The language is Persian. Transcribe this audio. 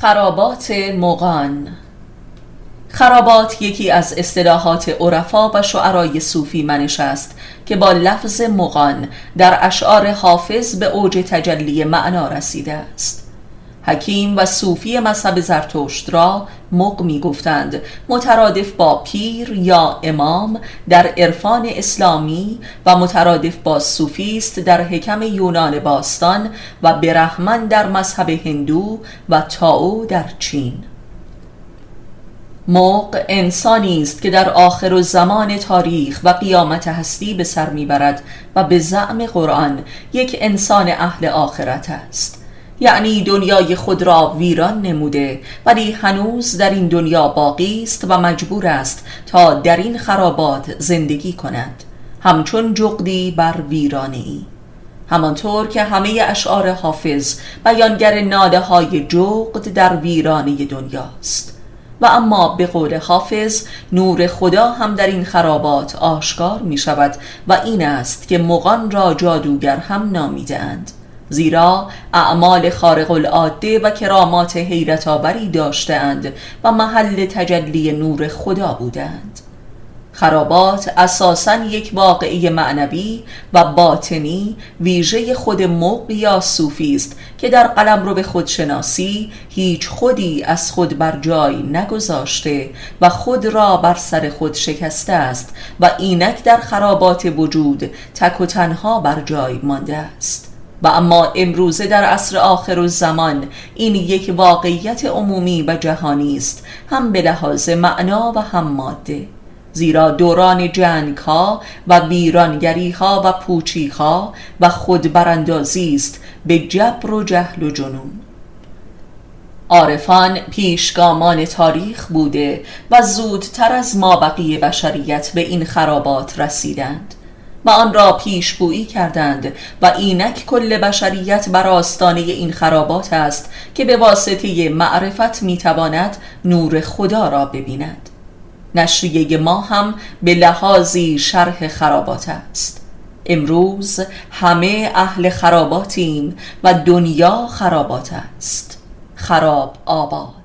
خرابات مغان. خرابات یکی از اصطلاحات عرفا و شعرای صوفی منش است که با لفظ مغان در اشعار حافظ به اوج تجلی معنا رسیده است. حکیم و صوفی مذهب زرتشت را مق می گفتند مترادف با پیر یا امام در عرفان اسلامی و مترادف با صوفیست در حکم یونان باستان و برحمن در مذهب هندو و تاو در چین. موق انسانی است که در آخر زمان تاریخ و قیامت هستی به سر می‌برد و به زعم قرآن یک انسان اهل آخرت است. یعنی دنیای خود را ویران نموده ولی هنوز در این دنیا باقی است و مجبور است تا در این خرابات زندگی کند. همچون جغدی بر ویرانه ای همانطور که همه اشعار حافظ بیانگر ناله های جغد در ویرانه دنیاست و اما به قول حافظ نور خدا هم در این خرابات آشکار می شود و این است که مغان را جادوگر هم نامیدند زیرا اعمال خارق العاده و کرامات حیرت آوری داشتند و محل تجلی نور خدا بودند. خرابات اساسا یک واقعی معنوی و باطنی ویژه خود موق یا صوفی است که در قلم رو به خودشناسی هیچ خودی از خود بر جای نگذاشته و خود را بر سر خود شکسته است و اینک در خرابات وجود تک و تنها بر جای مانده است. و اما امروزه در عصر آخر و زمان این یک واقعیت عمومی و جهانی است هم به لحاظ معنا و هم ماده. زیرا دوران جنگ ها و ویرانگری ها و پوچی ها و خود براندازی است به جبر و جهل و جنون. عارفان پیشگامان تاریخ بوده و زودتر از ما بقیه بشریت به این خرابات رسیدند. و آن را پیشگویی کردند و اینک کل بشریت بر آستانه این خرابات است که به واسطه معرفت می‌تواند نور خدا را ببیند. نشریه ما هم به لحاظی شرح خرابات است. امروز همه اهل خراباتیم و دنیا خرابات است. خراب آباد.